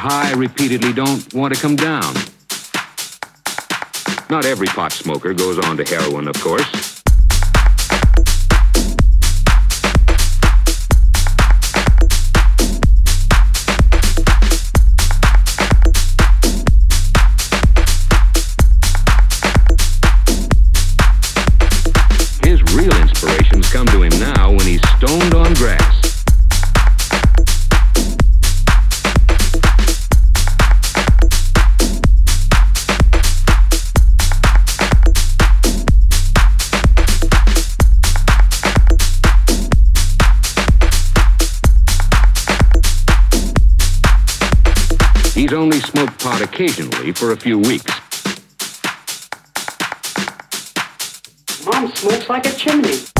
high repeatedly don't want to come down. Not every pot smoker goes on to heroin, of course. occasionally for a few weeks. Mom smokes like a chimney.